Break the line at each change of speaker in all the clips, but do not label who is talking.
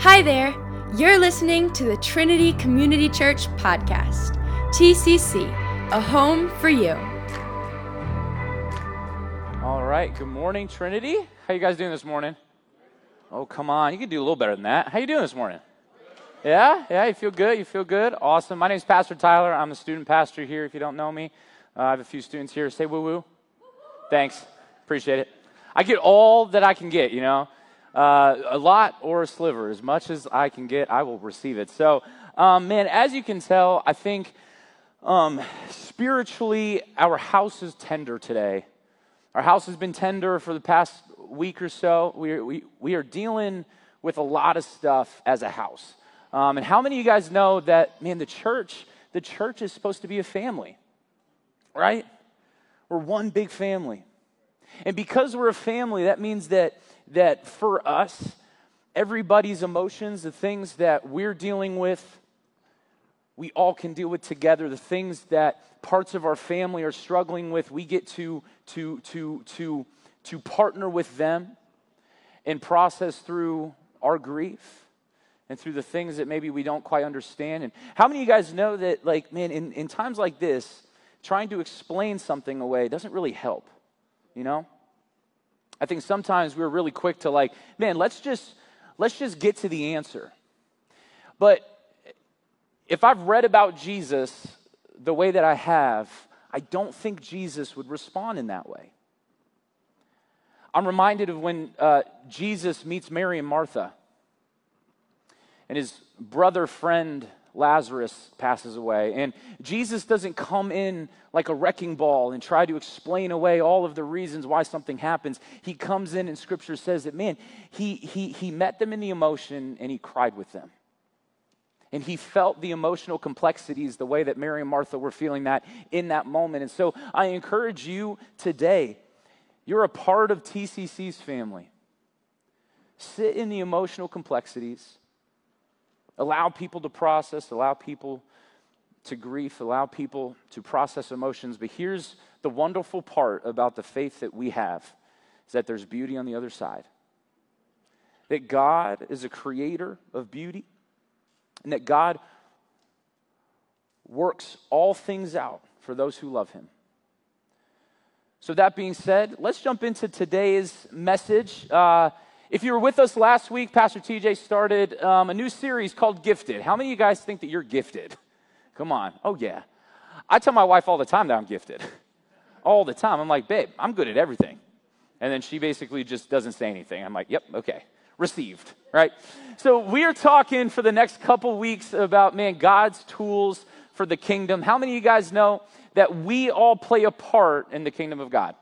Hi there. You're listening to the Trinity Community Church podcast. TCC, a home for you.
All right. Good morning, Trinity. How you guys doing this morning? Oh, come on. You can do a little better than that. How you doing this morning? Yeah? Yeah, you feel good? You feel good? Awesome. My name is Pastor Tyler. I'm the student pastor here if you don't know me. Uh, I have a few students here. Say woo woo. Thanks. Appreciate it. I get all that I can get, you know. Uh, a lot or a sliver. As much as I can get, I will receive it. So, um, man, as you can tell, I think um, spiritually, our house is tender today. Our house has been tender for the past week or so. We, we, we are dealing with a lot of stuff as a house. Um, and how many of you guys know that, man, the church, the church is supposed to be a family, right? We're one big family. And because we're a family, that means that, that for us, everybody's emotions, the things that we're dealing with, we all can deal with together. The things that parts of our family are struggling with, we get to, to, to, to, to partner with them and process through our grief and through the things that maybe we don't quite understand. And how many of you guys know that, like, man, in, in times like this, trying to explain something away doesn't really help, you know? I think sometimes we're really quick to like, man, let's just let's just get to the answer. But if I've read about Jesus the way that I have, I don't think Jesus would respond in that way. I'm reminded of when uh, Jesus meets Mary and Martha, and his brother friend Lazarus passes away. And Jesus doesn't come in like a wrecking ball and try to explain away all of the reasons why something happens. He comes in, and scripture says that, man, he, he, he met them in the emotion and he cried with them. And he felt the emotional complexities the way that Mary and Martha were feeling that in that moment. And so I encourage you today, you're a part of TCC's family. Sit in the emotional complexities Allow people to process, allow people to grief, allow people to process emotions. But here's the wonderful part about the faith that we have is that there's beauty on the other side. That God is a creator of beauty, and that God works all things out for those who love him. So, that being said, let's jump into today's message. Uh, if you were with us last week, Pastor TJ started um, a new series called Gifted. How many of you guys think that you're gifted? Come on. Oh, yeah. I tell my wife all the time that I'm gifted. All the time. I'm like, babe, I'm good at everything. And then she basically just doesn't say anything. I'm like, yep, okay. Received, right? So we are talking for the next couple weeks about, man, God's tools for the kingdom. How many of you guys know that we all play a part in the kingdom of God?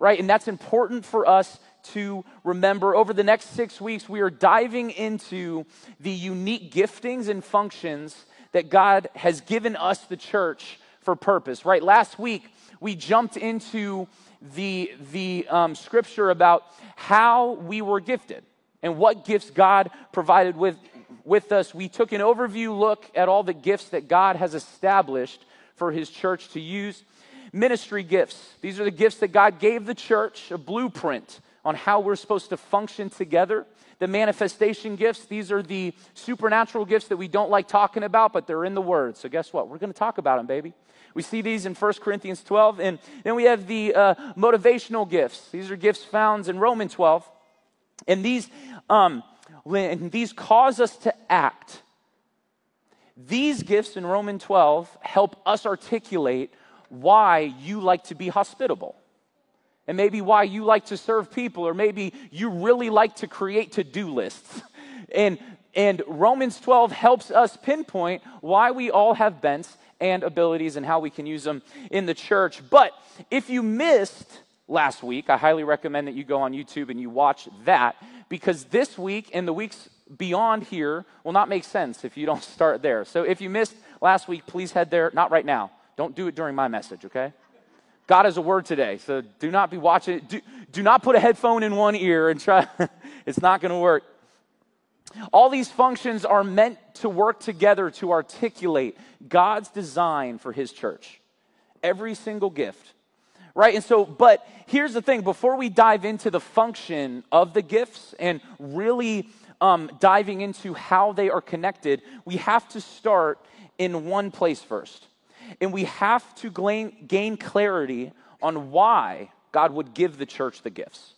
Right? And that's important for us to remember. Over the next six weeks, we are diving into the unique giftings and functions that God has given us, the church, for purpose, right? Last week, we jumped into the, the um, scripture about how we were gifted and what gifts God provided with, with us. We took an overview look at all the gifts that God has established for his church to use. Ministry gifts. These are the gifts that God gave the church, a blueprint on how we're supposed to function together. The manifestation gifts, these are the supernatural gifts that we don't like talking about, but they're in the Word. So, guess what? We're going to talk about them, baby. We see these in 1 Corinthians 12. And then we have the uh, motivational gifts. These are gifts found in Romans 12. And these, um, and these cause us to act. These gifts in Romans 12 help us articulate why you like to be hospitable and maybe why you like to serve people, or maybe you really like to create to do lists. And, and Romans 12 helps us pinpoint why we all have bents and abilities and how we can use them in the church. But if you missed last week, I highly recommend that you go on YouTube and you watch that because this week and the weeks beyond here will not make sense if you don't start there. So if you missed last week, please head there. Not right now. Don't do it during my message, okay? God has a word today, so do not be watching. Do, do not put a headphone in one ear and try, it's not going to work. All these functions are meant to work together to articulate God's design for His church. Every single gift. Right? And so, but here's the thing before we dive into the function of the gifts and really um, diving into how they are connected, we have to start in one place first. And we have to gain, clarity on why God would give the church the gifts.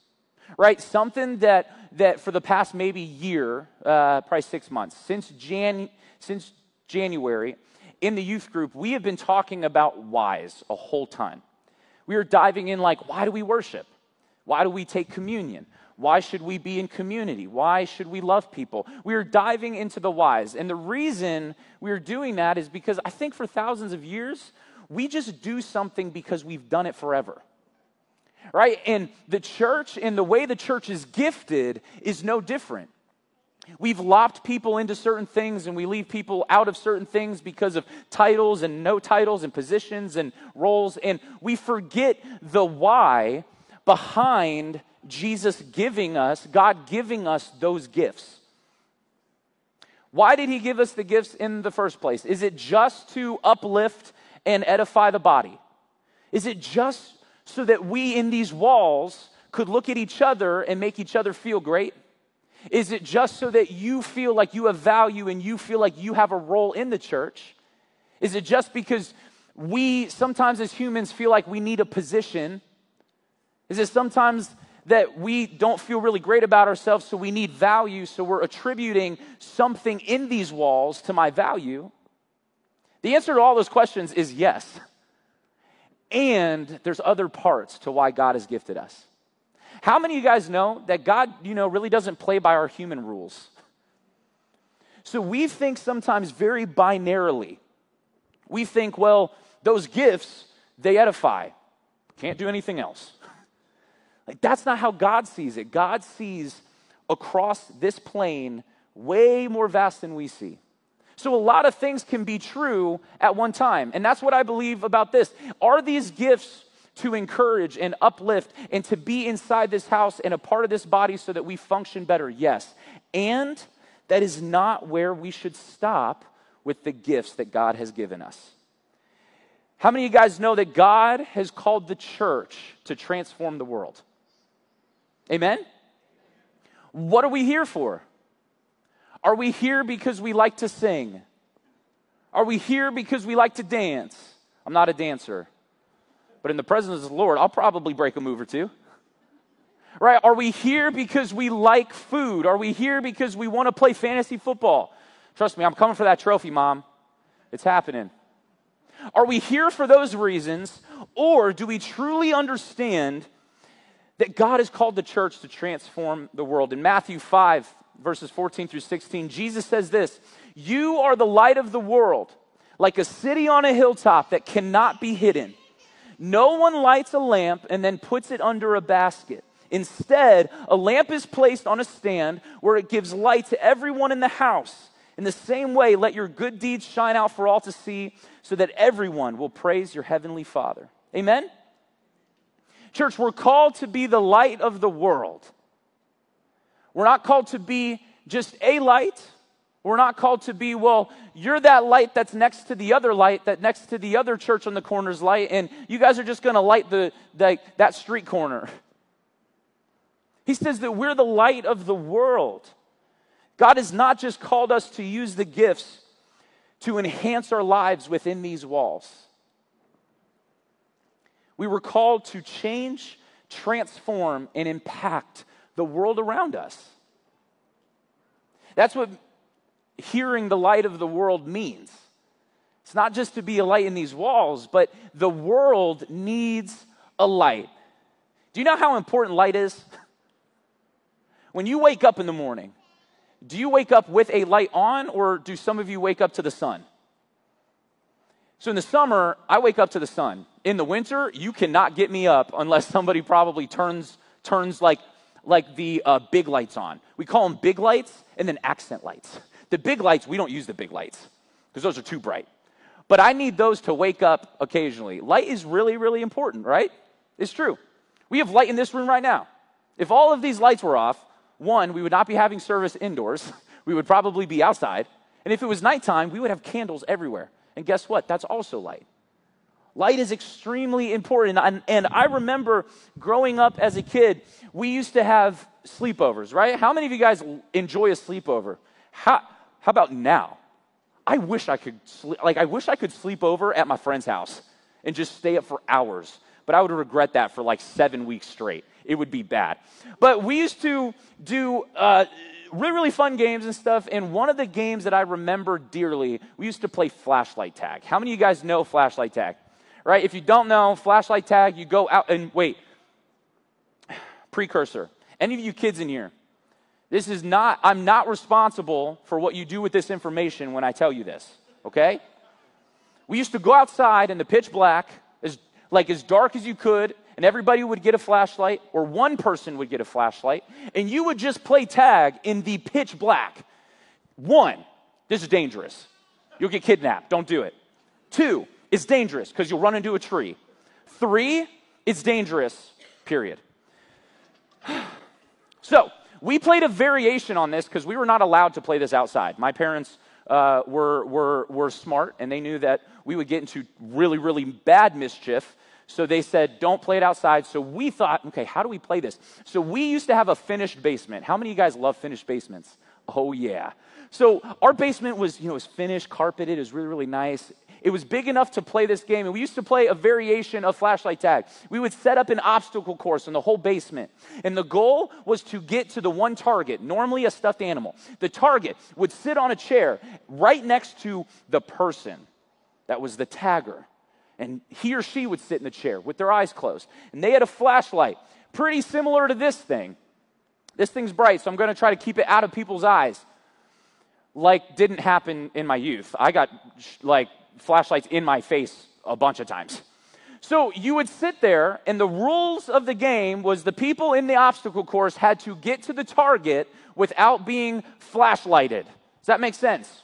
Right? Something that, that for the past maybe year, uh, probably six months, since, Jan, since January, in the youth group, we have been talking about whys a whole time. We are diving in like, why do we worship? Why do we take communion? Why should we be in community? Why should we love people? We are diving into the whys. And the reason we are doing that is because I think for thousands of years, we just do something because we've done it forever. Right? And the church and the way the church is gifted is no different. We've lopped people into certain things and we leave people out of certain things because of titles and no titles and positions and roles. And we forget the why behind Jesus giving us, God giving us those gifts. Why did he give us the gifts in the first place? Is it just to uplift and edify the body? Is it just so that we in these walls could look at each other and make each other feel great? Is it just so that you feel like you have value and you feel like you have a role in the church? Is it just because we sometimes as humans feel like we need a position? Is it sometimes that we don't feel really great about ourselves, so we need value, so we're attributing something in these walls to my value? The answer to all those questions is yes. And there's other parts to why God has gifted us. How many of you guys know that God, you know, really doesn't play by our human rules? So we think sometimes very binarily. We think, well, those gifts, they edify. Can't do anything else. Like, that's not how God sees it. God sees across this plane way more vast than we see. So, a lot of things can be true at one time. And that's what I believe about this. Are these gifts to encourage and uplift and to be inside this house and a part of this body so that we function better? Yes. And that is not where we should stop with the gifts that God has given us. How many of you guys know that God has called the church to transform the world? Amen? What are we here for? Are we here because we like to sing? Are we here because we like to dance? I'm not a dancer, but in the presence of the Lord, I'll probably break a move or two. Right? Are we here because we like food? Are we here because we want to play fantasy football? Trust me, I'm coming for that trophy, mom. It's happening. Are we here for those reasons, or do we truly understand that God has called the church to transform the world. In Matthew 5, verses 14 through 16, Jesus says this You are the light of the world, like a city on a hilltop that cannot be hidden. No one lights a lamp and then puts it under a basket. Instead, a lamp is placed on a stand where it gives light to everyone in the house. In the same way, let your good deeds shine out for all to see, so that everyone will praise your heavenly Father. Amen? Church, we're called to be the light of the world. We're not called to be just a light. We're not called to be, well, you're that light that's next to the other light, that next to the other church on the corner's light, and you guys are just going to light the, the, that street corner. He says that we're the light of the world. God has not just called us to use the gifts to enhance our lives within these walls. We were called to change, transform, and impact the world around us. That's what hearing the light of the world means. It's not just to be a light in these walls, but the world needs a light. Do you know how important light is? When you wake up in the morning, do you wake up with a light on, or do some of you wake up to the sun? So in the summer, I wake up to the sun. In the winter, you cannot get me up unless somebody probably turns turns like like the uh, big lights on. We call them big lights and then accent lights. The big lights, we don't use the big lights because those are too bright. But I need those to wake up occasionally. Light is really, really important, right? It's true. We have light in this room right now. If all of these lights were off, one, we would not be having service indoors. We would probably be outside. And if it was nighttime, we would have candles everywhere. And guess what? That's also light. Light is extremely important. And, and, I remember growing up as a kid, we used to have sleepovers, right? How many of you guys enjoy a sleepover? How, how about now? I wish I could sleep, like I wish I could sleep over at my friend's house and just stay up for hours. But I would regret that for like seven weeks straight. It would be bad. But we used to do uh, really, really fun games and stuff. And one of the games that I remember dearly, we used to play flashlight tag. How many of you guys know flashlight tag? Right? If you don't know, flashlight tag, you go out and wait. Precursor. Any of you kids in here? This is not, I'm not responsible for what you do with this information when I tell you this, okay? We used to go outside in the pitch black, as, like as dark as you could, and everybody would get a flashlight, or one person would get a flashlight, and you would just play tag in the pitch black. One, this is dangerous. You'll get kidnapped. Don't do it. Two, it's dangerous because you'll run into a tree. Three, it's dangerous, period. So, we played a variation on this because we were not allowed to play this outside. My parents uh, were, were, were smart and they knew that we would get into really, really bad mischief so they said, don't play it outside. So we thought, okay, how do we play this? So we used to have a finished basement. How many of you guys love finished basements? Oh, yeah. So our basement was, you know, it was finished, carpeted. It was really, really nice. It was big enough to play this game, and we used to play a variation of flashlight tag. We would set up an obstacle course in the whole basement, and the goal was to get to the one target, normally a stuffed animal. The target would sit on a chair right next to the person that was the tagger and he or she would sit in the chair with their eyes closed. And they had a flashlight, pretty similar to this thing. This thing's bright, so I'm going to try to keep it out of people's eyes. Like didn't happen in my youth. I got like flashlights in my face a bunch of times. So you would sit there, and the rules of the game was the people in the obstacle course had to get to the target without being flashlighted. Does that make sense?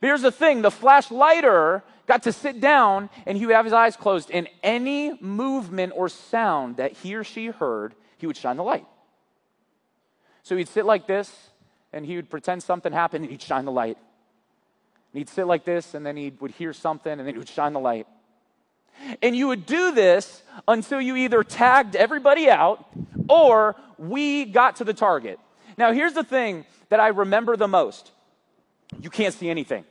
But here's the thing the flashlighter got to sit down and he would have his eyes closed, and any movement or sound that he or she heard, he would shine the light. So he'd sit like this, and he would pretend something happened, and he'd shine the light. And he'd sit like this, and then he would hear something, and then he would shine the light. And you would do this until you either tagged everybody out or we got to the target. Now, here's the thing that I remember the most you can't see anything.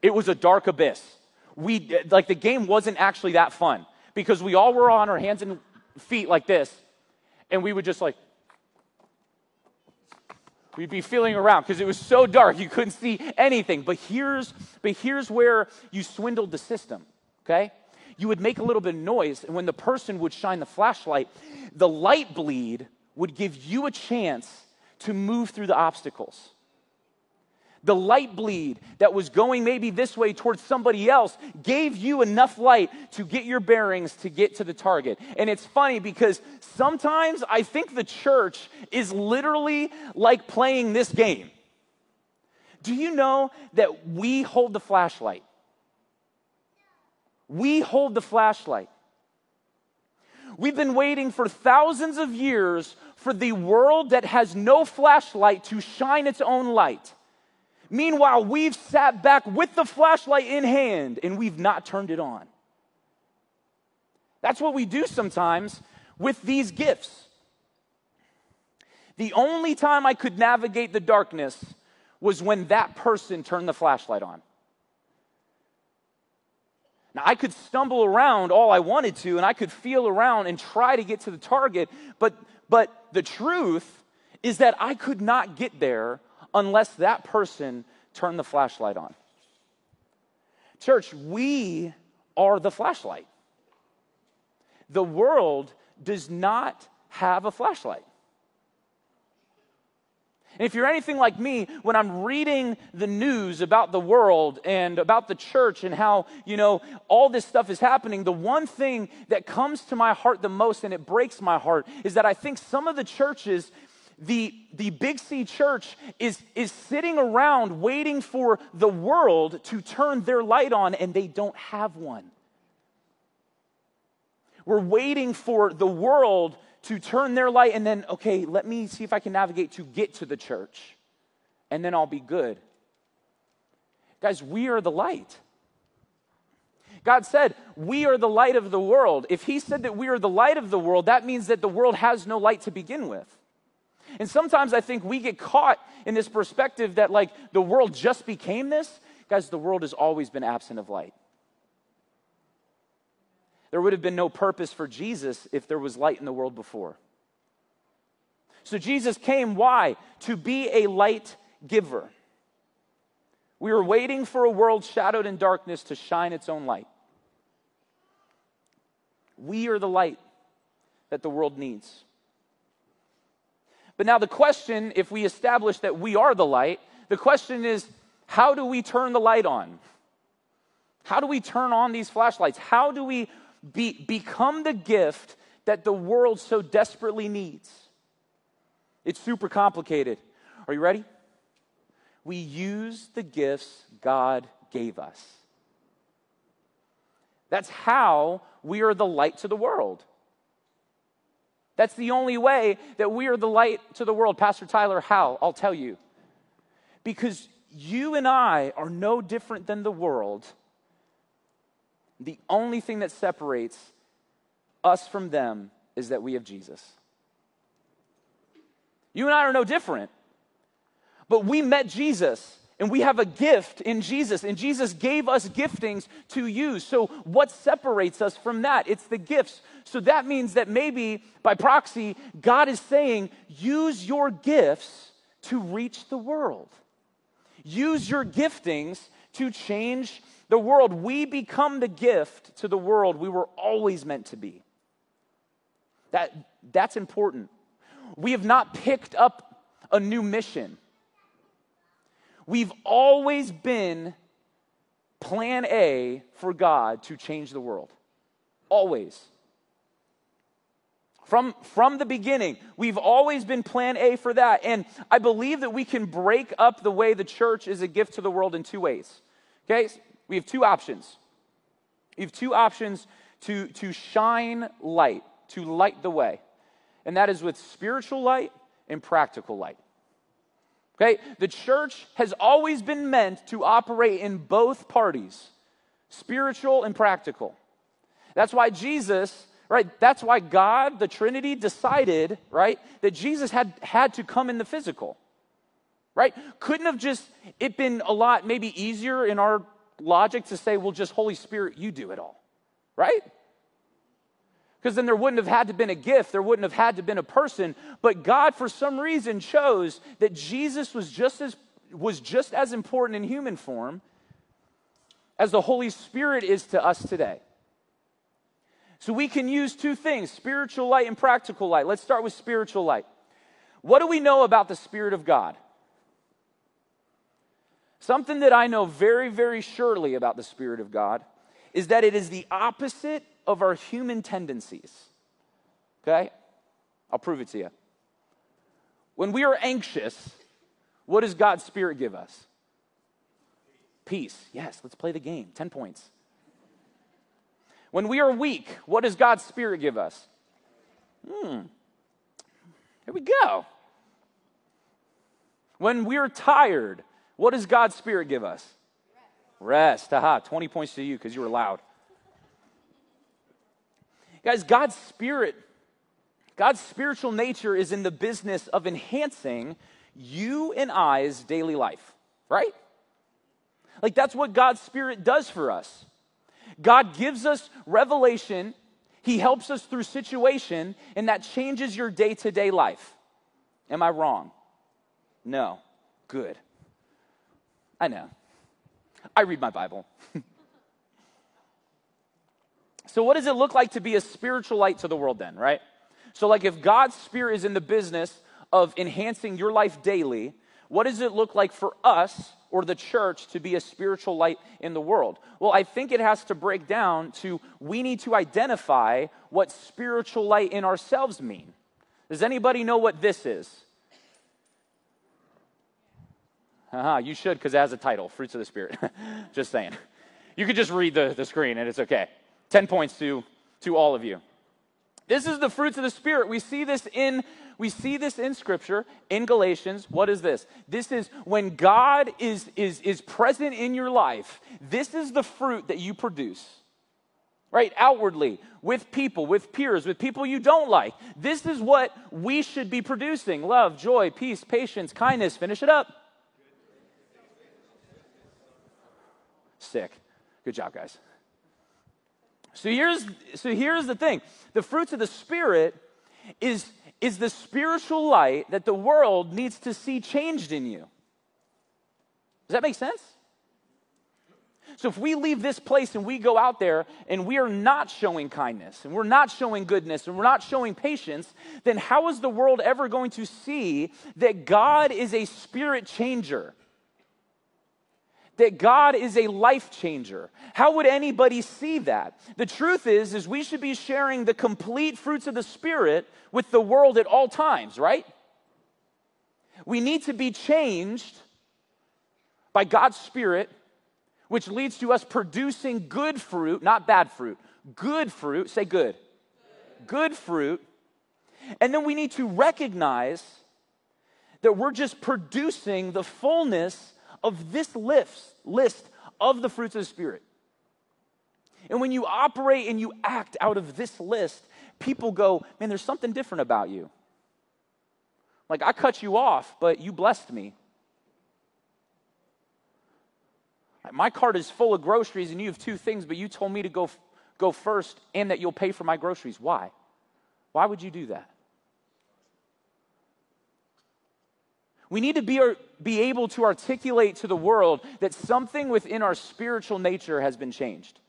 It was a dark abyss we like the game wasn't actually that fun because we all were on our hands and feet like this and we would just like we'd be feeling around because it was so dark you couldn't see anything. But here's but here's where you swindled the system okay? You would make a little bit of noise and when the person would shine the flashlight the light bleed would give you a chance to move through the obstacles the light bleed that was going maybe this way towards somebody else gave you enough light to get your bearings to get to the target. And it's funny because sometimes I think the church is literally like playing this game. Do you know that we hold the flashlight? We hold the flashlight. We've been waiting for thousands of years for the world that has no flashlight to shine its own light. Meanwhile, we've sat back with the flashlight in hand and we've not turned it on. That's what we do sometimes with these gifts. The only time I could navigate the darkness was when that person turned the flashlight on. Now, I could stumble around all I wanted to, and I could feel around and try to get to the target, but, but the truth is that I could not get there unless that person turned the flashlight on. Church, we are the flashlight. The world does not have a flashlight. And if you're anything like me, when I'm reading the news about the world and about the church and how, you know, all this stuff is happening, the one thing that comes to my heart the most and it breaks my heart is that I think some of the churches the, the Big C church is, is sitting around waiting for the world to turn their light on, and they don't have one. We're waiting for the world to turn their light, and then, okay, let me see if I can navigate to get to the church, and then I'll be good. Guys, we are the light. God said, We are the light of the world. If He said that we are the light of the world, that means that the world has no light to begin with. And sometimes I think we get caught in this perspective that, like, the world just became this. Guys, the world has always been absent of light. There would have been no purpose for Jesus if there was light in the world before. So Jesus came, why? To be a light giver. We were waiting for a world shadowed in darkness to shine its own light. We are the light that the world needs. But now, the question if we establish that we are the light, the question is how do we turn the light on? How do we turn on these flashlights? How do we be, become the gift that the world so desperately needs? It's super complicated. Are you ready? We use the gifts God gave us. That's how we are the light to the world. That's the only way that we are the light to the world. Pastor Tyler, how? I'll tell you. Because you and I are no different than the world. The only thing that separates us from them is that we have Jesus. You and I are no different. But we met Jesus and we have a gift in Jesus, and Jesus gave us giftings to use. So, what separates us from that? It's the gifts. So, that means that maybe by proxy, God is saying, use your gifts to reach the world. Use your giftings to change the world. We become the gift to the world we were always meant to be. That, that's important. We have not picked up a new mission. We've always been plan A for God to change the world. Always. From, from the beginning, we've always been plan A for that. And I believe that we can break up the way the church is a gift to the world in two ways. Okay? We have two options. We have two options to, to shine light, to light the way. And that is with spiritual light and practical light. Okay? The church has always been meant to operate in both parties spiritual and practical. That's why Jesus, right? That's why God, the Trinity, decided, right, that Jesus had, had to come in the physical. Right? Couldn't have just it been a lot maybe easier in our logic to say, well, just Holy Spirit, you do it all. Right? Because then there wouldn't have had to been a gift there wouldn't have had to been a person. But god for some reason chose that jesus was just as was just as important in human form as the holy spirit is to us today. So we can use two things spiritual light and practical light. Let's start with spiritual light. What do we know about the spirit of god? Something that i know very very surely about the spirit of god is that it is the opposite of our human tendencies. Okay? I'll prove it to you. When we are anxious, what does God's Spirit give us? Peace. Yes, let's play the game. 10 points. When we are weak, what does God's Spirit give us? Hmm. Here we go. When we're tired, what does God's Spirit give us? Rest. Aha, 20 points to you because you were loud. Guys, God's spirit, God's spiritual nature is in the business of enhancing you and I's daily life, right? Like that's what God's spirit does for us. God gives us revelation, He helps us through situation, and that changes your day to day life. Am I wrong? No. Good. I know. I read my Bible. So, what does it look like to be a spiritual light to the world then, right? So, like, if God's Spirit is in the business of enhancing your life daily, what does it look like for us or the church to be a spiritual light in the world? Well, I think it has to break down to we need to identify what spiritual light in ourselves mean. Does anybody know what this is? Uh-huh, you should because it has a title Fruits of the Spirit. just saying. You could just read the, the screen and it's okay. 10 points to, to all of you. This is the fruits of the Spirit. We see this in we see this in scripture in galatians what is this this is when god is is is present in your life this is the fruit that you produce right? Outwardly, with people, with peers, with people you don't like. This is what we should be producing love, joy, peace, patience, kindness. Finish it up. Sick. Good job, guys. So here's, so here's the thing the fruits of the Spirit is, is the spiritual light that the world needs to see changed in you. Does that make sense? So if we leave this place and we go out there and we are not showing kindness and we're not showing goodness and we're not showing patience, then how is the world ever going to see that God is a spirit changer? That God is a life changer. How would anybody see that? The truth is is we should be sharing the complete fruits of the spirit with the world at all times, right? We need to be changed by God's spirit which leads to us producing good fruit, not bad fruit. Good fruit, say good. Good fruit. And then we need to recognize that we're just producing the fullness of this list, list of the fruits of the Spirit. And when you operate and you act out of this list, people go, man, there's something different about you. Like, I cut you off, but you blessed me. My cart is full of groceries and you have two things, but you told me to go, go first and that you'll pay for my groceries. Why? Why would you do that? We need to be, be able to articulate to the world that something within our spiritual nature has been changed,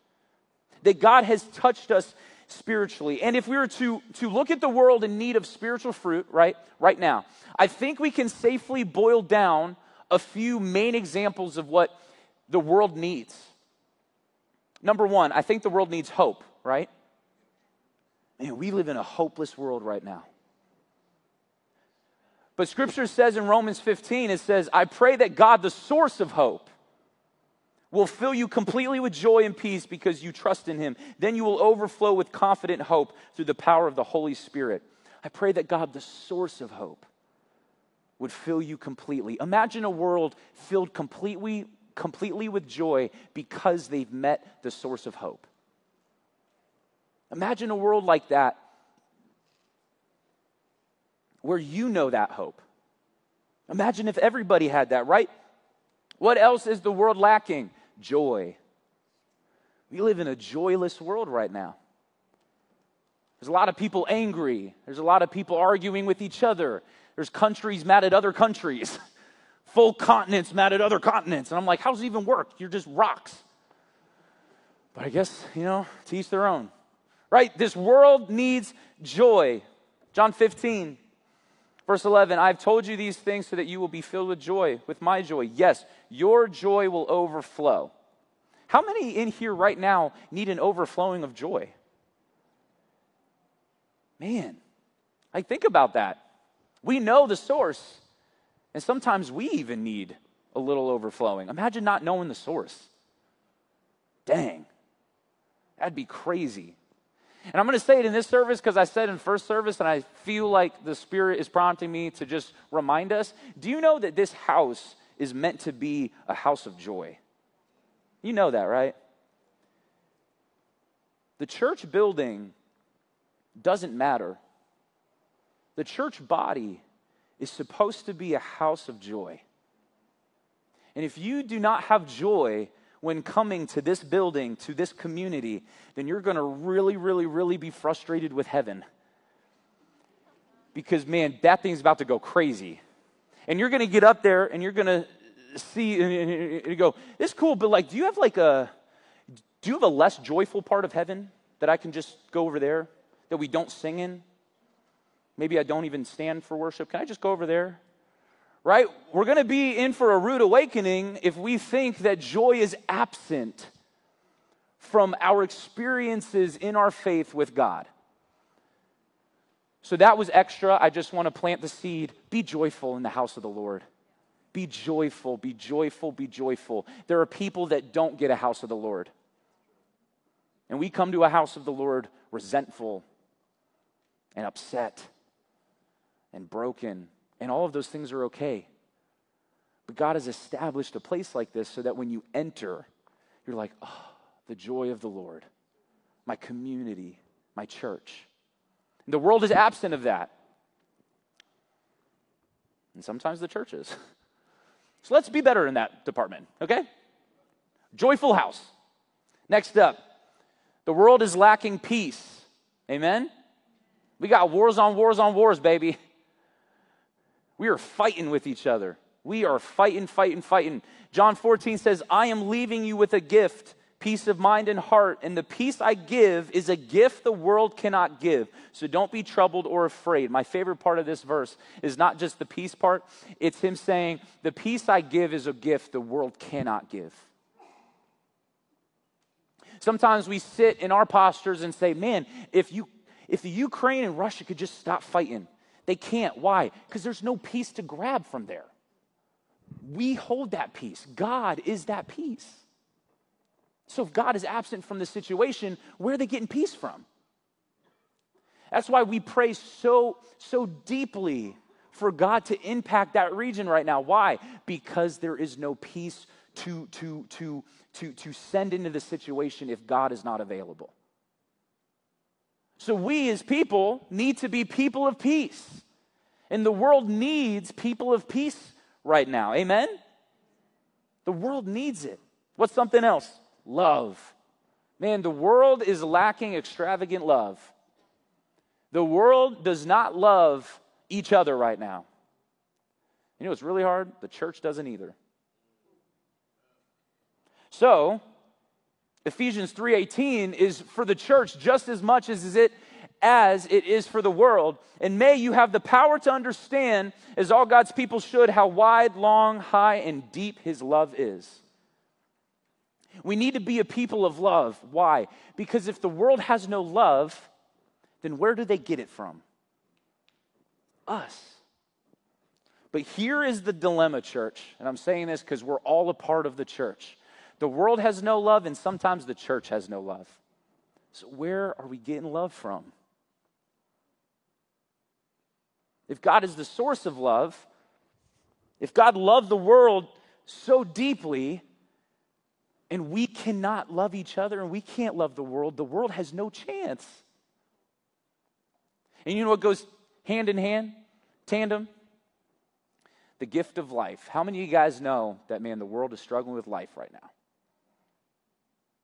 that God has touched us spiritually. And if we were to, to look at the world in need of spiritual fruit, right, right now, I think we can safely boil down a few main examples of what the world needs. Number one, I think the world needs hope, right? Man, we live in a hopeless world right now. But scripture says in Romans 15, it says, I pray that God, the source of hope, will fill you completely with joy and peace because you trust in him. Then you will overflow with confident hope through the power of the Holy Spirit. I pray that God, the source of hope, would fill you completely. Imagine a world filled completely completely with joy because they've met the source of hope. Imagine a world like that where you know that hope. Imagine if everybody had that, right? What else is the world lacking? Joy. We live in a joyless world right now. There's a lot of people angry. There's a lot of people arguing with each other. There's countries mad at other countries. full continents mad at other continents. And I'm like, how does it even work? You're just rocks. But I guess, you know, to each their own. Right? This world needs joy. John 15, verse 11 I've told you these things so that you will be filled with joy, with my joy. Yes, your joy will overflow. How many in here right now need an overflowing of joy? Man, I think about that. We know the source. And sometimes we even need a little overflowing. Imagine not knowing the source. Dang, that'd be crazy. And I'm going to say it in this service because I said in first service, and I feel like the Spirit is prompting me to just remind us. Do you know that this house is meant to be a house of joy? You know that, right? The church building doesn't matter. The church body is supposed to be a house of joy. And if you do not have joy when coming to this building, to this community, then you're going to really, really, really be frustrated with heaven. Because, man, that thing's about to go crazy. And you're going to get up there and you're going to see and go, it's cool, but like, do you have like a, do you have a less joyful part of heaven that I can just go over there that we don't sing in? Maybe I don't even stand for worship. Can I just go over there? Right? We're going to be in for a rude awakening if we think that joy is absent from our experiences in our faith with God. So that was extra. I just want to plant the seed. Be joyful in the house of the Lord. Be joyful, be joyful, be joyful. There are people that don't get a house of the Lord. And we come to a house of the Lord resentful and upset and broken, and all of those things are okay. But God has established a place like this so that when you enter, you're like, oh, the joy of the Lord. my community, my church. The world is absent of that. And sometimes the church is. So let's be better in that department, okay? Joyful house. Next up, the world is lacking peace. Amen? We got wars on wars on wars, baby. We are fighting with each other. We are fighting, fighting, fighting. John 14 says, I am leaving you with a gift peace of mind and heart. And the peace I give is a gift the world cannot give. So don't be troubled or afraid. My favorite part of this verse is not just the peace part, it's him saying, The peace I give is a gift the world cannot give. Sometimes we sit in our postures and say, Man, if, you, if the Ukraine and Russia could just stop fighting, they can't. Why? Because there's no peace to grab from there. We hold that peace. God is that peace. So if God is absent from the situation, where are they getting peace from? That's why we pray so, so deeply for God to impact that region right now. Why? Because there is no peace to, to, to, to, to send into the situation if God is not available. So we as people need to be people of peace. And the world needs people of peace right now. Amen? The world needs it. What's something else? love. Man, the world is lacking extravagant love. The world does not love each other right now. You know it's really hard? The church doesn't either. So, Ephesians 3:18 is for the church just as much as it as it is for the world. And may you have the power to understand as all God's people should how wide, long, high and deep his love is. We need to be a people of love. Why? Because if the world has no love, then where do they get it from? Us. But here is the dilemma, church, and I'm saying this because we're all a part of the church. The world has no love, and sometimes the church has no love. So, where are we getting love from? If God is the source of love, if God loved the world so deeply, and we cannot love each other and we can't love the world, the world has no chance. And you know what goes hand in hand, tandem? The gift of life. How many of you guys know that, man, the world is struggling with life right now?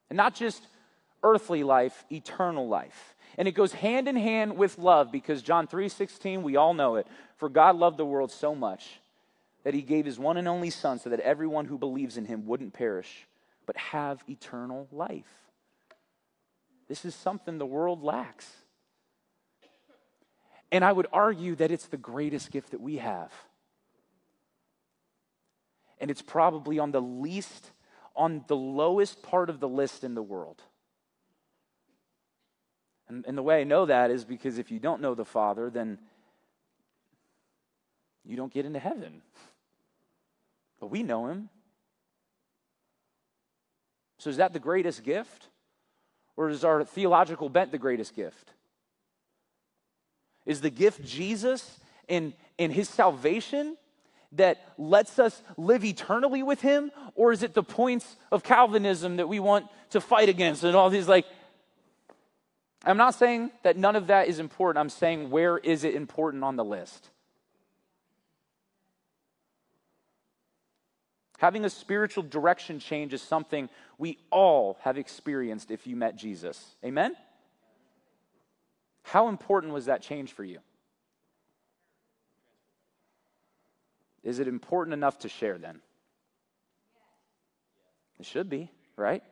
And not just earthly life, eternal life. And it goes hand in hand with love because John 3:16, we all know it. For God loved the world so much that he gave his one and only son so that everyone who believes in him wouldn't perish but have eternal life. This is something the world lacks. And I would argue that it's the greatest gift that we have. And it's probably on the least, on the lowest part of the list in the world. And, and the way I know that is because if you don't know the Father, then you don't get into heaven. But we know him. So, is that the greatest gift? Or is our theological bent the greatest gift? Is the gift Jesus and, and his salvation that lets us live eternally with him? Or is it the points of Calvinism that we want to fight against and all these like, I'm not saying that none of that is important. I'm saying where is it important on the list? Having a spiritual direction change is something we all have experienced if you met Jesus. Amen? How important was that change for you? Is it important enough to share then? It should be, right?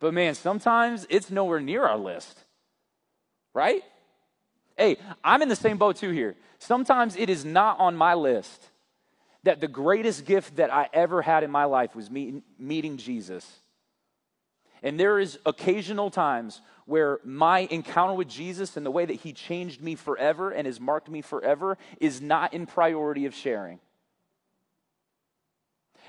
But man, sometimes it's nowhere near our list, right? Hey, I'm in the same boat too here. Sometimes it is not on my list that the greatest gift that I ever had in my life was meeting, meeting Jesus. And there is occasional times where my encounter with Jesus and the way that he changed me forever and has marked me forever is not in priority of sharing.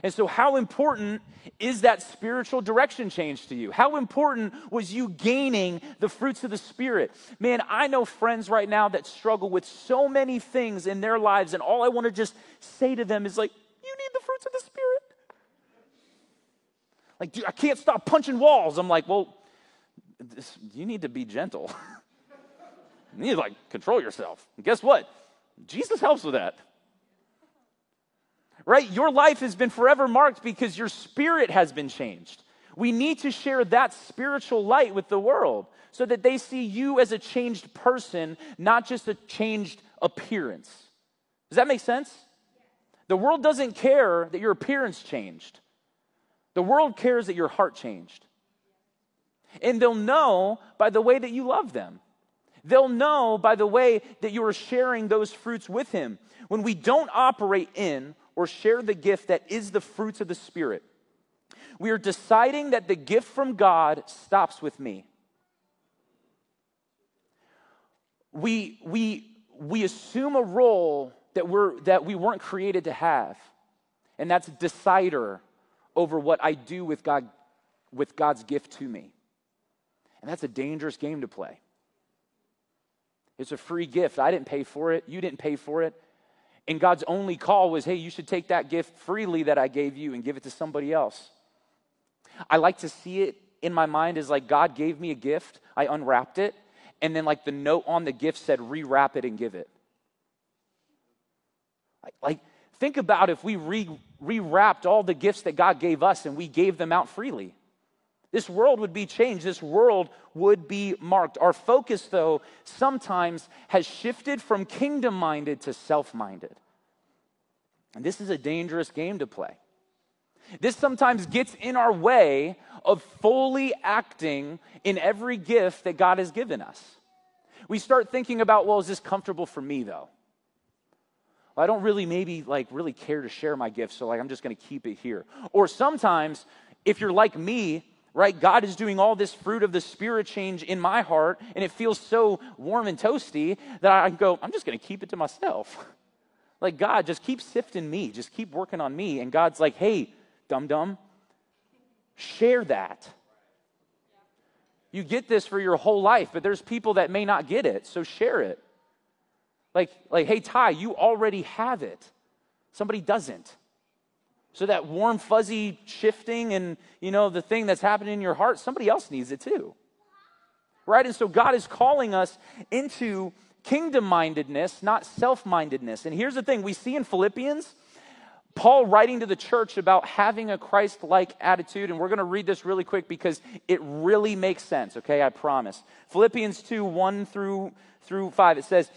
And so, how important is that spiritual direction change to you? How important was you gaining the fruits of the Spirit? Man, I know friends right now that struggle with so many things in their lives, and all I want to just say to them is like, you need the fruits of the Spirit. Like, dude, I can't stop punching walls. I'm like, well, this, you need to be gentle. you need to like control yourself. And guess what? Jesus helps with that. Right? Your life has been forever marked because your spirit has been changed. We need to share that spiritual light with the world so that they see you as a changed person, not just a changed appearance. Does that make sense? The world doesn't care that your appearance changed. The world cares that your heart changed. And they'll know by the way that you love them. They'll know by the way that you are sharing those fruits with Him. When we don't operate in or share the gift that is the fruits of the Spirit, we are deciding that the gift from God stops with me. We, we, we assume a role that, we're, that we weren't created to have, and that's decider over what I do with, God, with God's gift to me. And that's a dangerous game to play. It's a free gift. I didn't pay for it. You didn't pay for it. And God's only call was, hey, you should take that gift freely that I gave you and give it to somebody else. I like to see it in my mind as like God gave me a gift, I unwrapped it, and then like the note on the gift said, rewrap it and give it. Like, think about if we re, rewrapped all the gifts that God gave us and we gave them out freely. This world would be changed. This world would be marked. Our focus, though, sometimes has shifted from kingdom minded to self minded. And this is a dangerous game to play. This sometimes gets in our way of fully acting in every gift that God has given us. We start thinking about, well, is this comfortable for me, though? Well, I don't really maybe like really care to share my gifts, so like I'm just going to keep it here. Or sometimes, if you're like me, right? God is doing all this fruit of the Spirit change in my heart, and it feels so warm and toasty that I go, I'm just going to keep it to myself. like, God, just keep sifting me, just keep working on me. And God's like, hey, dum dum, share that. You get this for your whole life, but there's people that may not get it, so share it. Like, like, hey, Ty, you already have it. Somebody doesn't. So that warm, fuzzy shifting and, you know, the thing that's happening in your heart, somebody else needs it too. Right? And so God is calling us into kingdom mindedness, not self mindedness. And here's the thing we see in Philippians, Paul writing to the church about having a Christ like attitude, and we're going to read this really quick because it really makes sense, okay? I promise. Philippians 2 1 through, through 5, it says,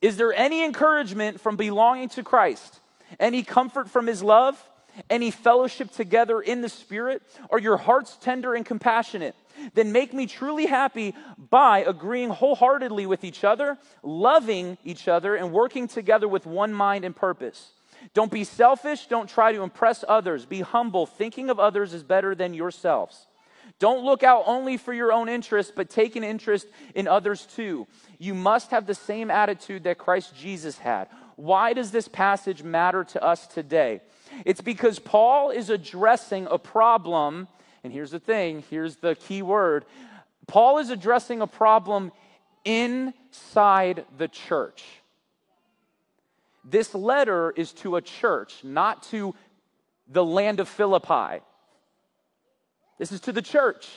Is there any encouragement from belonging to Christ? Any comfort from his love? any fellowship together in the Spirit? Are your hearts tender and compassionate? Then make me truly happy by agreeing wholeheartedly with each other, loving each other, and working together with one mind and purpose. Don't be selfish. Don't try to impress others. Be humble. Thinking of others is better than yourselves. Don't look out only for your own interest, but take an interest in others too. You must have the same attitude that Christ Jesus had. Why does this passage matter to us today? It's because Paul is addressing a problem, and here's the thing here's the key word Paul is addressing a problem inside the church. This letter is to a church, not to the land of Philippi. This is to the church.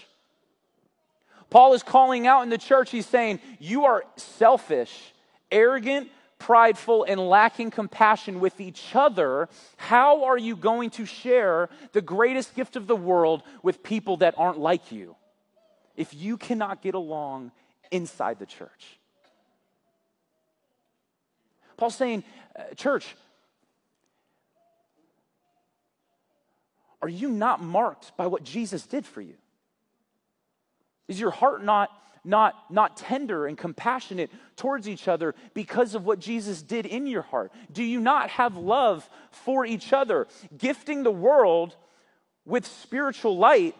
Paul is calling out in the church, he's saying, You are selfish, arrogant, prideful, and lacking compassion with each other, how are you going to share the greatest gift of the world with people that aren't like you if you cannot get along inside the church? Paul's saying, uh, Church, are you not marked by what Jesus did for you? Is your heart not not, not tender and compassionate towards each other because of what Jesus did in your heart? Do you not have love for each other? Gifting the world with spiritual light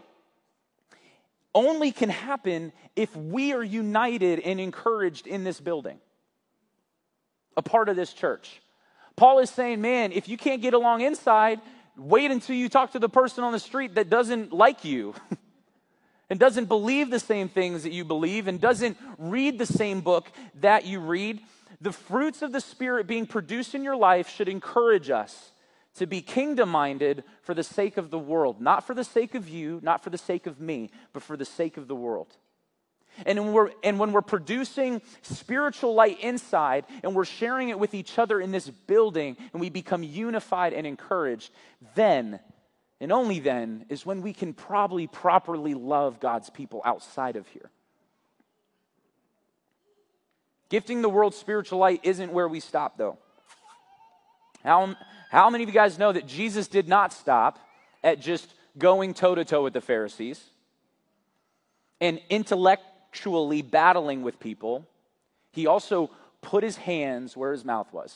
only can happen if we are united and encouraged in this building, a part of this church. Paul is saying, man, if you can't get along inside, wait until you talk to the person on the street that doesn't like you. and doesn't believe the same things that you believe and doesn't read the same book that you read, the fruits of the Spirit being produced in your life should encourage us to be kingdom minded for the sake of the world. Not for the sake of you, not for the sake of me, but for the sake of the world. And when, we're, and when we're producing spiritual light inside and we're sharing it with each other in this building and we become unified and encouraged, then and only then is when we can probably properly love God's people outside of here. Gifting the world spiritual light isn't where we stop, though. How, how many of you guys know that Jesus did not stop at just going toe to toe with the Pharisees and intellectually battling with people? He also put his hands where his mouth was.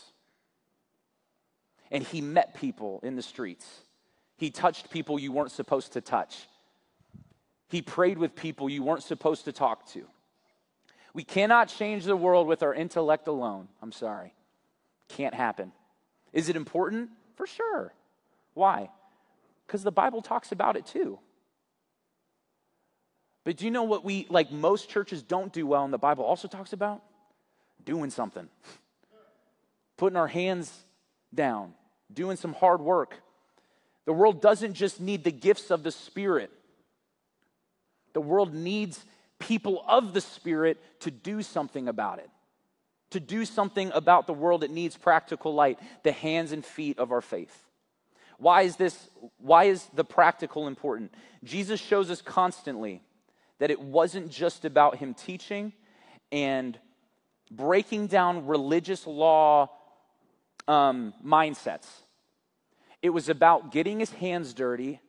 And he met people in the streets. He touched people you weren't supposed to touch. He prayed with people you weren't supposed to talk to. We cannot change the world with our intellect alone. I'm sorry. Can't happen. Is it important? For sure. Why? Because the Bible talks about it too. But do you know what we, like most churches don't do well, and the Bible also talks about? Doing something. Putting our hands down, doing some hard work. The world doesn't just need the gifts of the Spirit, the world needs people of the Spirit to do something about it, to do something about the world that needs practical light, the hands and feet of our faith. Why is this? Why is the practical important? Jesus shows us constantly that it wasn't just about him teaching and breaking down religious law um, mindsets. It was about getting his hands dirty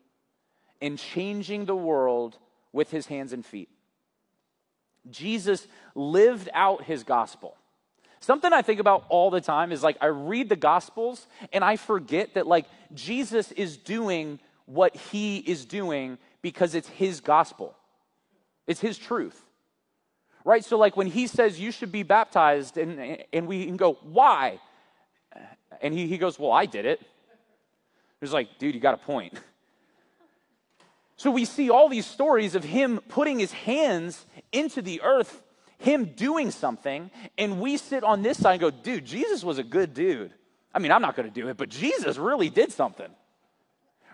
and changing the world with his hands and feet. Jesus lived out his gospel. Something I think about all the time is like I read the gospels and I forget that like Jesus is doing what he is doing because it's his gospel. It's his truth. Right? So like when he says you should be baptized and and we can go, "Why?" And he he goes, "Well, I did it." It's like, "Dude, you got a point." So we see all these stories of him putting his hands into the earth, him doing something, and we sit on this side and go, dude, Jesus was a good dude. I mean, I'm not going to do it, but Jesus really did something.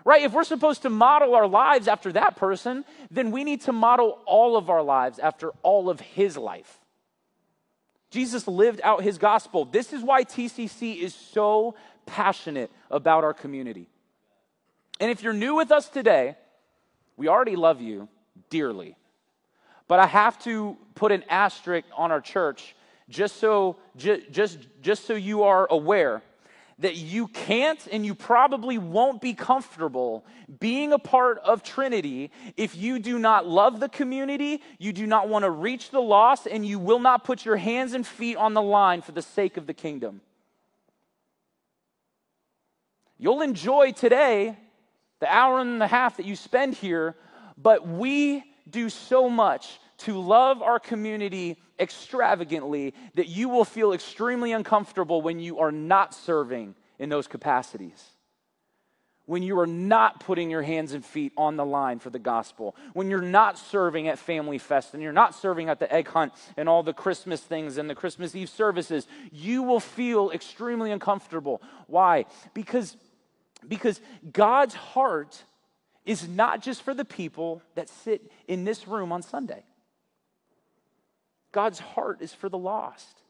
Right? If we're supposed to model our lives after that person, then we need to model all of our lives after all of his life. Jesus lived out his gospel. This is why TCC is so passionate about our community. And if you're new with us today, we already love you dearly. But I have to put an asterisk on our church just so, just, just, so you are aware that you can't and you probably won't be comfortable being a part of Trinity if you do not love the community, you do not want to reach the lost, and you will not put your hands and feet on the line for the sake of the kingdom. You'll enjoy today the hour and a half that you spend here, but we do so much to love our community extravagantly that you will feel extremely uncomfortable when you are not serving in those capacities. When you are not putting your hands and feet on the line for the gospel, when you're not serving at Family Fest and you're not serving at the egg hunt and all the Christmas things and the Christmas Eve services, you will feel extremely uncomfortable. Why? Because because God's heart is not just for the people that sit in this room on Sunday. God's heart is for the lost.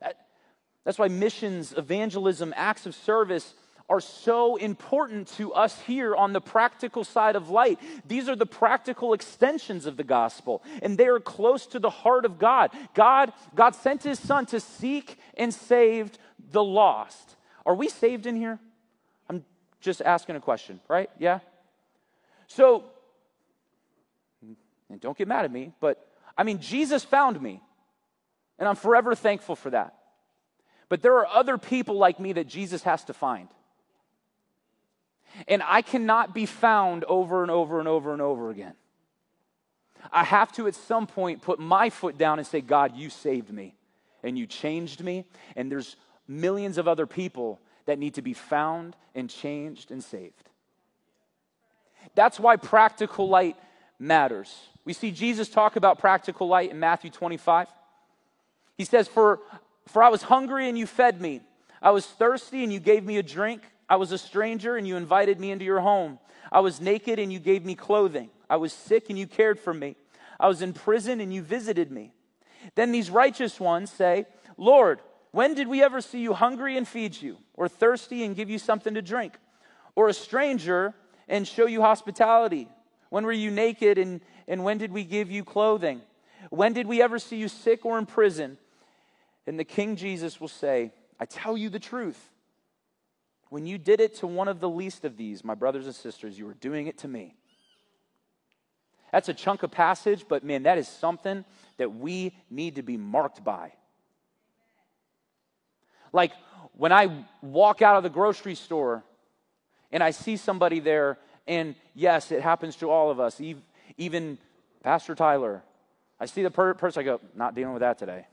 That, that's why missions, evangelism, acts of service are so important to us here on the practical side of light. These are the practical extensions of the gospel, and they are close to the heart of God. God, God sent his son to seek and save the lost. Are we saved in here? I'm just asking a question, right? Yeah? So, and don't get mad at me, but I mean, Jesus found me, and I'm forever thankful for that. But there are other people like me that Jesus has to find. And I cannot be found over and over and over and over again. I have to, at some point, put my foot down and say, God, you saved me and you changed me. And there's millions of other people that need to be found and changed and saved. That's why practical light matters. We see Jesus talk about practical light in Matthew 25. He says, For, for I was hungry and you fed me, I was thirsty and you gave me a drink, I was a stranger and you invited me into your home, I was naked and you gave me clothing, I was sick and you cared for me. I was in prison and you visited me. Then these righteous ones say, Lord, when did we ever see you hungry and feed you, or thirsty and give you something to drink, or a stranger and show you hospitality? When were you naked and, and when did we give you clothing? When did we ever see you sick or in prison? And the King Jesus will say, I tell you the truth. When you did it to one of the least of these, my brothers and sisters, you were doing it to me. That's a chunk of passage, but man, that is something that we need to be marked by. Like when I walk out of the grocery store and I see somebody there, and yes, it happens to all of us, even Pastor Tyler. I see the per- person, I go, not dealing with that today.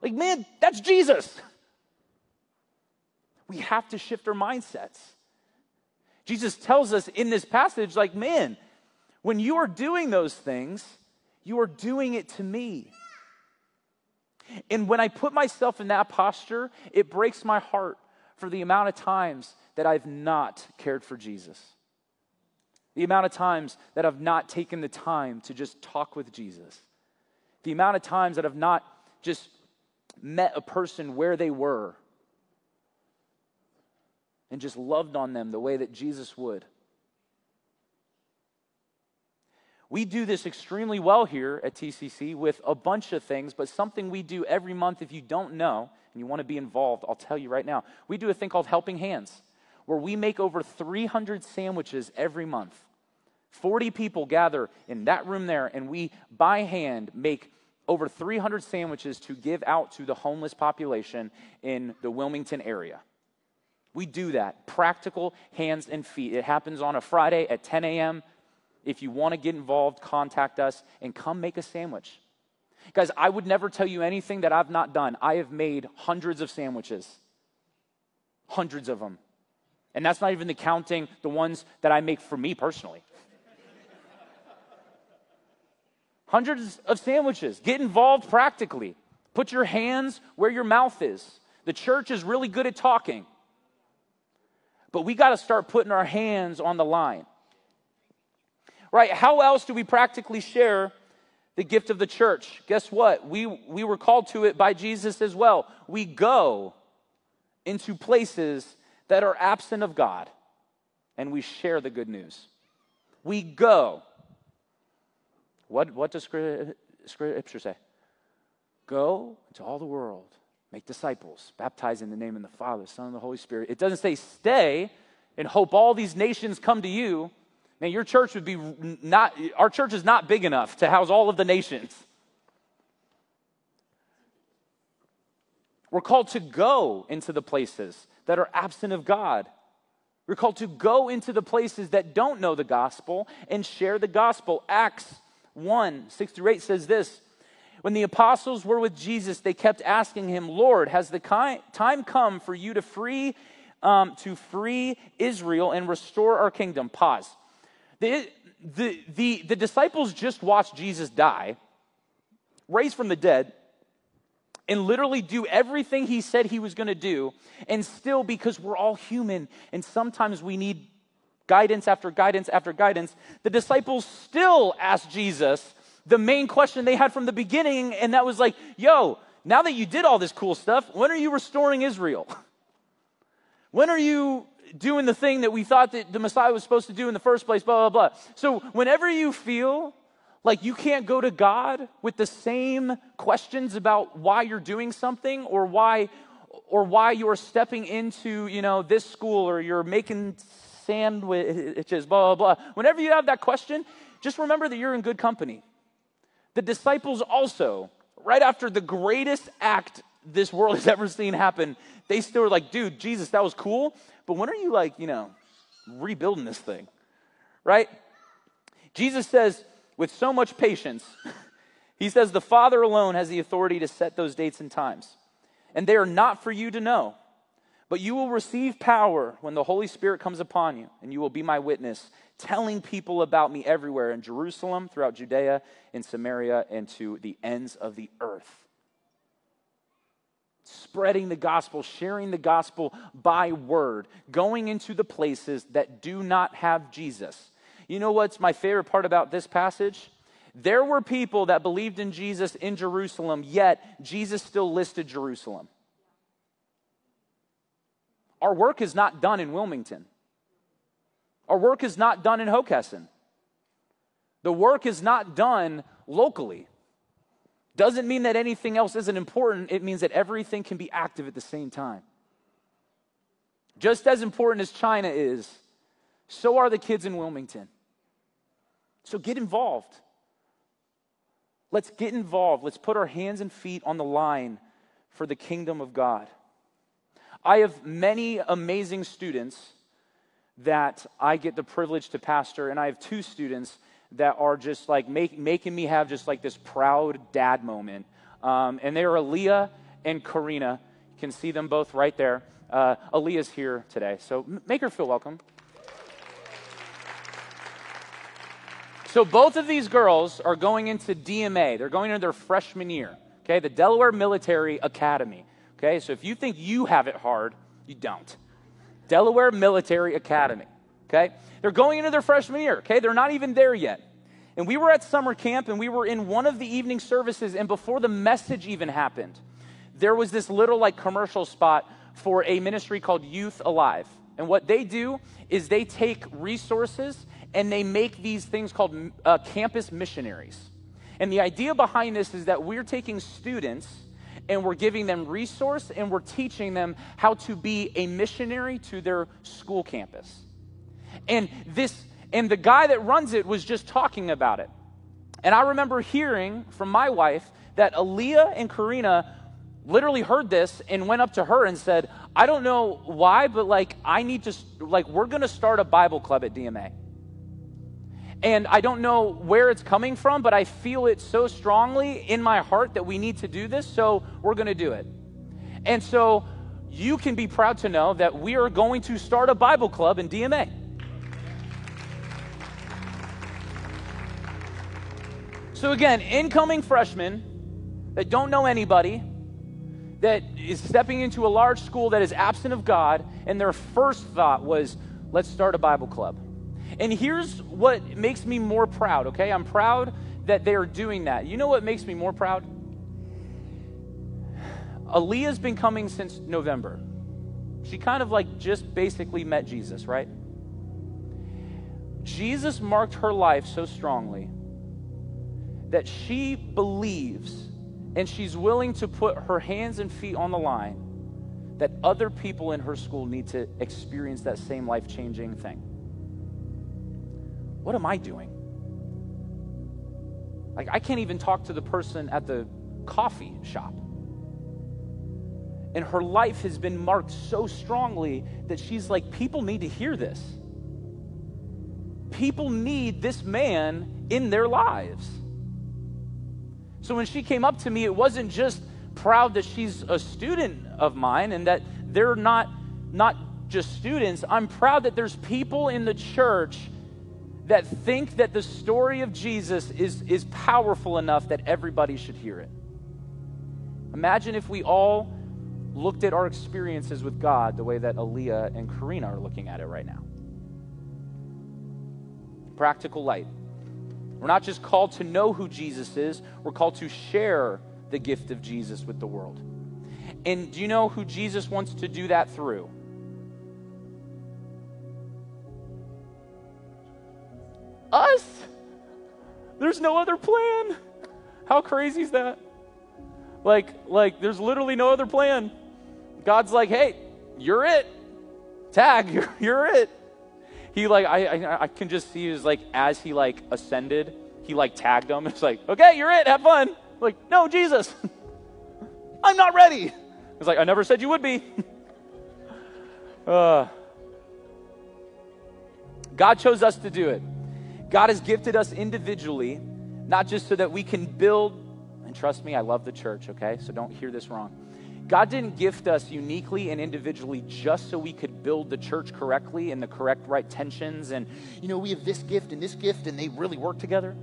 Like, man, that's Jesus. We have to shift our mindsets. Jesus tells us in this passage, like, man, when you are doing those things, you are doing it to me. And when I put myself in that posture, it breaks my heart for the amount of times that I've not cared for Jesus. The amount of times that I've not taken the time to just talk with Jesus. The amount of times that I've not just met a person where they were and just loved on them the way that Jesus would. We do this extremely well here at TCC with a bunch of things, but something we do every month, if you don't know and you want to be involved, I'll tell you right now. We do a thing called Helping Hands, where we make over 300 sandwiches every month. 40 people gather in that room there, and we, by hand, make over 300 sandwiches to give out to the homeless population in the Wilmington area. We do that. Practical hands and feet. It happens on a Friday at 10 a.m. If you want to get involved, contact us and come make a sandwich. Guys, I would never tell you anything that I've not done. I have made hundreds of sandwiches, hundreds of them. And that's not even the counting the ones that I make for me personally. hundreds of sandwiches. Get involved practically. Put your hands where your mouth is. The church is really good at talking, but we got to start putting our hands on the line. Right? How else do we practically share the gift of the church? Guess what? We, we were called to it by Jesus as well. We go into places that are absent of God and we share the good news. We go. What, what does Scripture say? Go into all the world, make disciples, baptize in the name of the Father, Son, and the Holy Spirit. It doesn't say stay and hope all these nations come to you. Man, your church would be not, our church is not big enough to house all of the nations. We're called to go into the places that are absent of God. We're called to go into the places that don't know the gospel and share the gospel. Acts 1 6 through 8 says this When the apostles were with Jesus, they kept asking him, Lord, has the time come for you to free, um, to free Israel and restore our kingdom? Pause. The, the, the, the disciples just watched Jesus die, raised from the dead, and literally do everything he said he was going to do. And still, because we're all human and sometimes we need guidance after guidance after guidance, the disciples still asked Jesus the main question they had from the beginning, and that was like, yo, now that you did all this cool stuff, when are you restoring Israel? When are you doing the thing that we thought that the Messiah was supposed to do in the first place, blah, blah, blah. So whenever you feel like you can't go to God with the same questions about why you're doing something or why or why you're stepping into, you know, this school or you're making sandwiches, blah, blah, blah. Whenever you have that question, just remember that you're in good company. The disciples also, right after the greatest act this world has ever seen happen, they still were like, dude, Jesus, that was cool, but when are you like, you know, rebuilding this thing? Right? Jesus says, with so much patience, he says, the Father alone has the authority to set those dates and times. And they are not for you to know. But you will receive power when the Holy Spirit comes upon you, and you will be my witness, telling people about me everywhere in Jerusalem, throughout Judea, in Samaria, and to the ends of the earth spreading the gospel, sharing the gospel by word, going into the places that do not have Jesus. You know what's my favorite part about this passage? There were people that believed in Jesus in Jerusalem, yet Jesus still listed Jerusalem. Our work is not done in Wilmington. Our work is not done in Hockessin. The work is not done locally. Doesn't mean that anything else isn't important, it means that everything can be active at the same time. Just as important as China is, so are the kids in Wilmington. So get involved. Let's get involved. Let's put our hands and feet on the line for the kingdom of God. I have many amazing students that I get the privilege to pastor, and I have two students that are just like make, making me have just like this proud dad moment. Um, and they are Aaliyah and Karina. You can see them both right there. Uh, Aaliyah's here today, so make her feel welcome. So both of these girls are going into DMA. They're going into their freshman year, okay? The Delaware Military Academy, okay? So if you think you have it hard, you don't. Delaware Military Academy, okay? They're going into their freshman year, okay? They're not even there yet. And we were at summer camp and we were in one of the evening services, and before the message even happened, there was this little like commercial spot for a ministry called Youth Alive. And what they do is they take resources and they make these things called uh, campus missionaries. And the idea behind this is that we're taking students and we're giving them resource and we're teaching them how to be a missionary to their school campus. And this and the guy that runs it was just talking about it. And I remember hearing from my wife that Aaliyah and Karina literally heard this and went up to her and said, I don't know why, but like, I need to, like, we're going to start a Bible club at DMA. And I don't know where it's coming from, but I feel it so strongly in my heart that we need to do this, so we're going to do it. And so you can be proud to know that we are going to start a Bible club in DMA. So, again, incoming freshmen that don't know anybody, that is stepping into a large school that is absent of God, and their first thought was, let's start a Bible club. And here's what makes me more proud, okay? I'm proud that they are doing that. You know what makes me more proud? Aaliyah's been coming since November. She kind of like just basically met Jesus, right? Jesus marked her life so strongly that she believes and she's willing to put her hands and feet on the line that other people in her school need to experience that same life changing thing. What am I doing? Like, I can't even talk to the person at the coffee shop. And her life has been marked so strongly that she's like, people need to hear this. People need this man in their lives. So when she came up to me, it wasn't just proud that she's a student of mine and that they're not, not just students. I'm proud that there's people in the church that think that the story of Jesus is, is powerful enough that everybody should hear it. Imagine if we all looked at our experiences with God the way that Aaliyah and Karina are looking at it right now. Practical light. We're not just called to know who Jesus is, we're called to share the gift of Jesus with the world. And do you know who Jesus wants to do that through? Us. There's no other plan. How crazy is that? Like, like, there's literally no other plan. God's like, hey, you're it. Tag, you're, you're it. He like, I, I, I can just see his like, as he like ascended, he like tagged them. It's like, okay, you're it. Have fun. Like, no, Jesus, I'm not ready. It's like, I never said you would be. uh, God chose us to do it. God has gifted us individually, not just so that we can build, and trust me, I love the church, okay? So don't hear this wrong. God didn't gift us uniquely and individually just so we could build the church correctly and the correct right tensions and, you know, we have this gift and this gift and they really work together.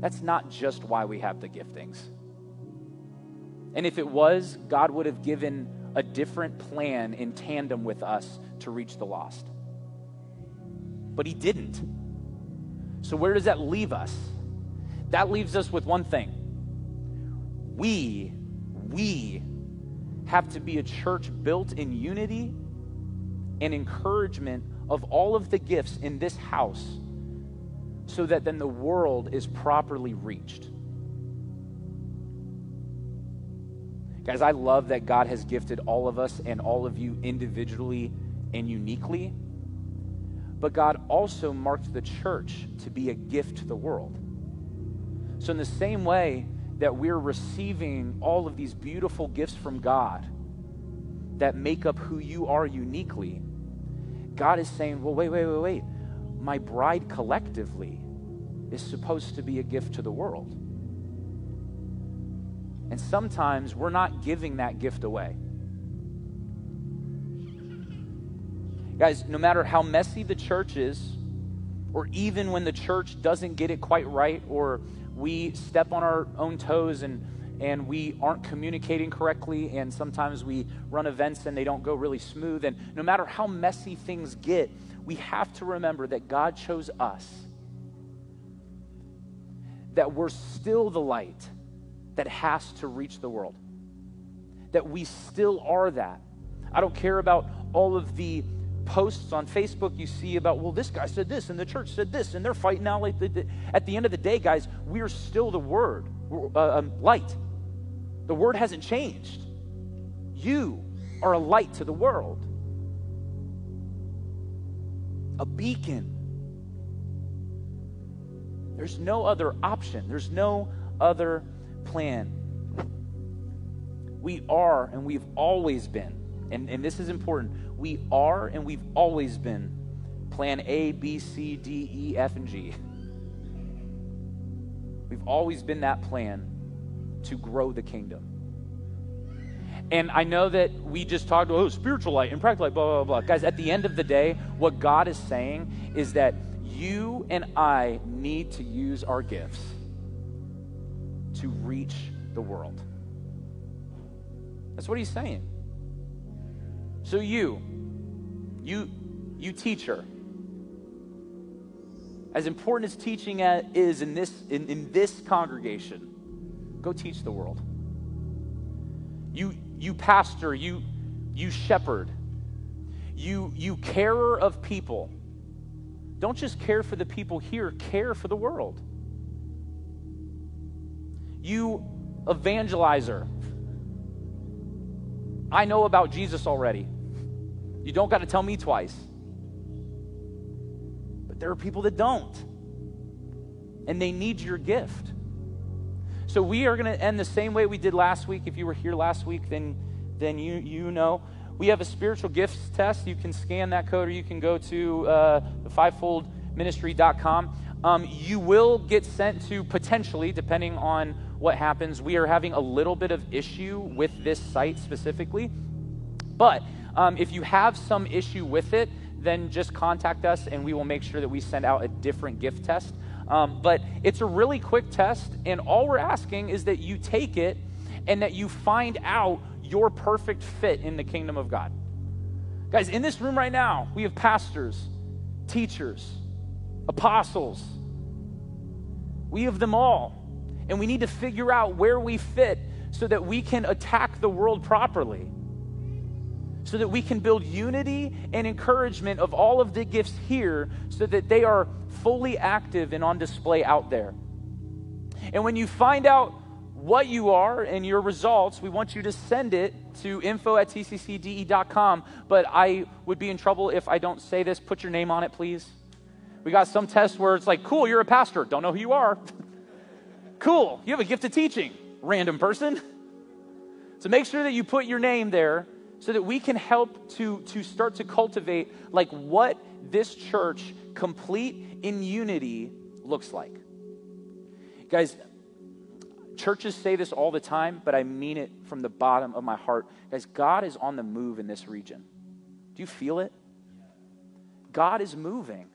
That's not just why we have the giftings. And if it was, God would have given a different plan in tandem with us to reach the lost. But he didn't. So, where does that leave us? That leaves us with one thing. We, we have to be a church built in unity and encouragement of all of the gifts in this house so that then the world is properly reached. Guys, I love that God has gifted all of us and all of you individually and uniquely. But God also marked the church to be a gift to the world. So, in the same way that we're receiving all of these beautiful gifts from God that make up who you are uniquely, God is saying, well, wait, wait, wait, wait. My bride collectively is supposed to be a gift to the world. And sometimes we're not giving that gift away. Guys, no matter how messy the church is, or even when the church doesn't get it quite right, or we step on our own toes and and we aren't communicating correctly, and sometimes we run events and they don't go really smooth. And no matter how messy things get, we have to remember that God chose us, that we're still the light that has to reach the world, that we still are that. I don't care about all of the posts on Facebook you see about, well, this guy said this and the church said this and they're fighting now. Like at the end of the day, guys, we're still the word, uh, um, light. The word hasn't changed. You are a light to the world, a beacon. There's no other option, there's no other plan. We are and we've always been, and, and this is important, we are and we've always been plan A, B, C, D, E, F, and G. We've always been that plan to grow the kingdom. And I know that we just talked about oh, spiritual light and practical light, blah, blah, blah. Guys, at the end of the day, what God is saying is that you and I need to use our gifts to reach the world. That's what he's saying. So you, you, you teacher, as important as teaching is in this, in, in this congregation, go teach the world. You, you pastor, you, you shepherd, you, you carer of people. Don't just care for the people here, care for the world. You evangelizer. I know about Jesus already. You don't got to tell me twice. But there are people that don't. And they need your gift. So we are going to end the same way we did last week. If you were here last week, then, then you, you know. We have a spiritual gifts test. You can scan that code or you can go to uh, the fivefoldministry.com. Um, you will get sent to potentially, depending on what happens, we are having a little bit of issue with this site specifically. But um, if you have some issue with it, then just contact us and we will make sure that we send out a different gift test. Um, but it's a really quick test, and all we're asking is that you take it and that you find out your perfect fit in the kingdom of God. Guys, in this room right now, we have pastors, teachers, apostles. We have them all. And we need to figure out where we fit so that we can attack the world properly so that we can build unity and encouragement of all of the gifts here so that they are fully active and on display out there. And when you find out what you are and your results, we want you to send it to info at tccde.com. But I would be in trouble if I don't say this. Put your name on it, please. We got some tests where it's like, cool, you're a pastor. Don't know who you are. cool, you have a gift of teaching, random person. So make sure that you put your name there so that we can help to, to start to cultivate like what this church complete in unity looks like. Guys churches say this all the time but i mean it from the bottom of my heart. Guys god is on the move in this region. Do you feel it? God is moving.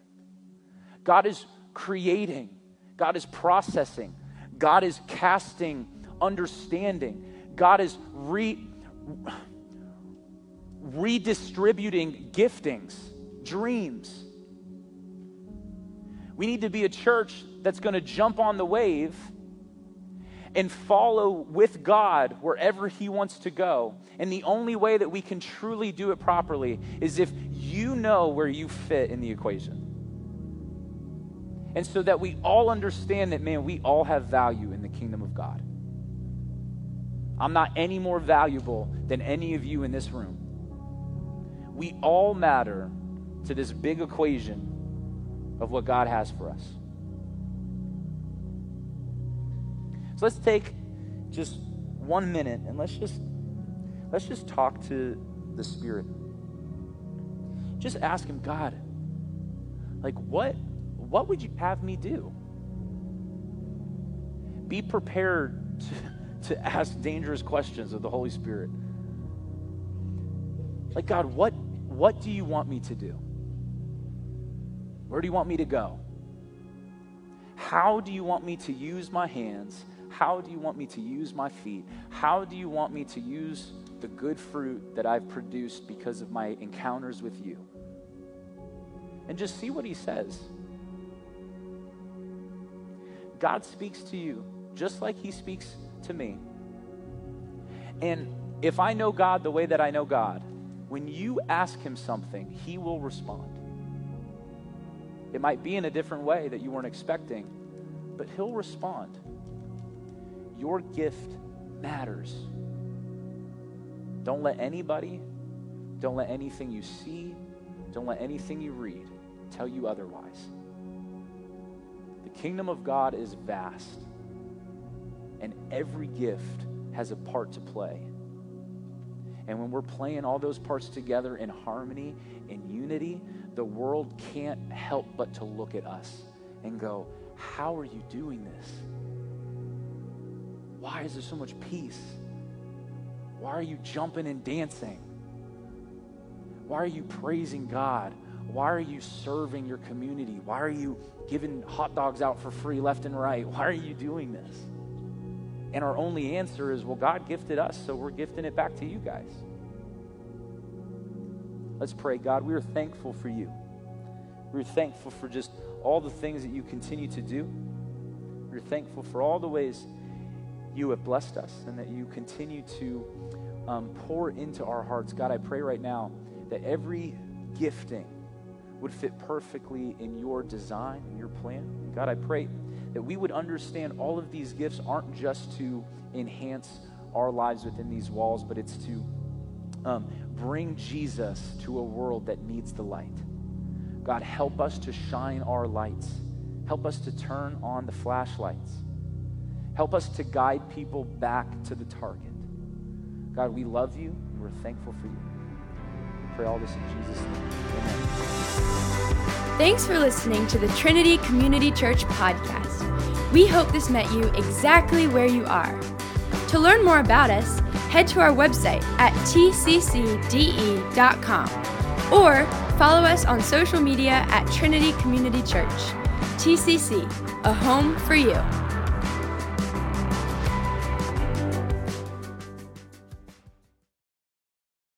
God is creating. God is processing. God is casting understanding. God is re redistributing giftings, dreams. We need to be a church that's going to jump on the wave and follow with God wherever He wants to go. And the only way that we can truly do it properly is if you know where you fit in the equation. And so that we all understand that, man, we all have value in the kingdom of God. I'm not any more valuable than any of you in this room. We all matter to this big equation of what God has for us. So let's take just one minute and let's just let's just talk to the Spirit. Just ask him, God, like what what would you have me do? Be prepared to, to ask dangerous questions of the Holy Spirit. Like, God, what, what do you want me to do? Where do you want me to go? How do you want me to use my hands how do you want me to use my feet? How do you want me to use the good fruit that I've produced because of my encounters with you? And just see what he says. God speaks to you just like he speaks to me. And if I know God the way that I know God, when you ask him something, he will respond. It might be in a different way that you weren't expecting, but he'll respond. Your gift matters. Don't let anybody, don't let anything you see, don't let anything you read tell you otherwise. The kingdom of God is vast, and every gift has a part to play. And when we're playing all those parts together in harmony, in unity, the world can't help but to look at us and go, How are you doing this? Why is there so much peace? Why are you jumping and dancing? Why are you praising God? Why are you serving your community? Why are you giving hot dogs out for free left and right? Why are you doing this? And our only answer is, well, God gifted us, so we're gifting it back to you guys. Let's pray. God, we are thankful for you. We're thankful for just all the things that you continue to do. We're thankful for all the ways you have blessed us and that you continue to um, pour into our hearts. God, I pray right now that every gifting would fit perfectly in your design your plan. God, I pray that we would understand all of these gifts aren't just to enhance our lives within these walls, but it's to um, bring Jesus to a world that needs the light. God, help us to shine our lights. Help us to turn on the flashlights. Help us to guide people back to the target. God, we love you. We're thankful for you. Pray all this in Jesus' name. Amen.
Thanks for listening to the Trinity Community Church podcast. We hope this met you exactly where you are. To learn more about us, head to our website at tccde.com or follow us on social media at Trinity Community Church. TCC, a home for you.